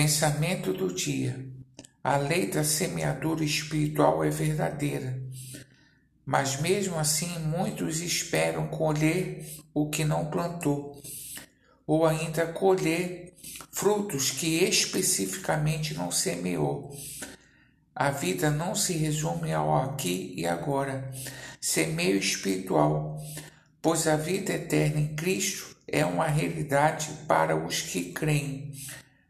Pensamento do dia. A lei da semeadura espiritual é verdadeira, mas mesmo assim muitos esperam colher o que não plantou, ou ainda colher frutos que especificamente não semeou. A vida não se resume ao aqui e agora, semeio espiritual, pois a vida eterna em Cristo é uma realidade para os que creem.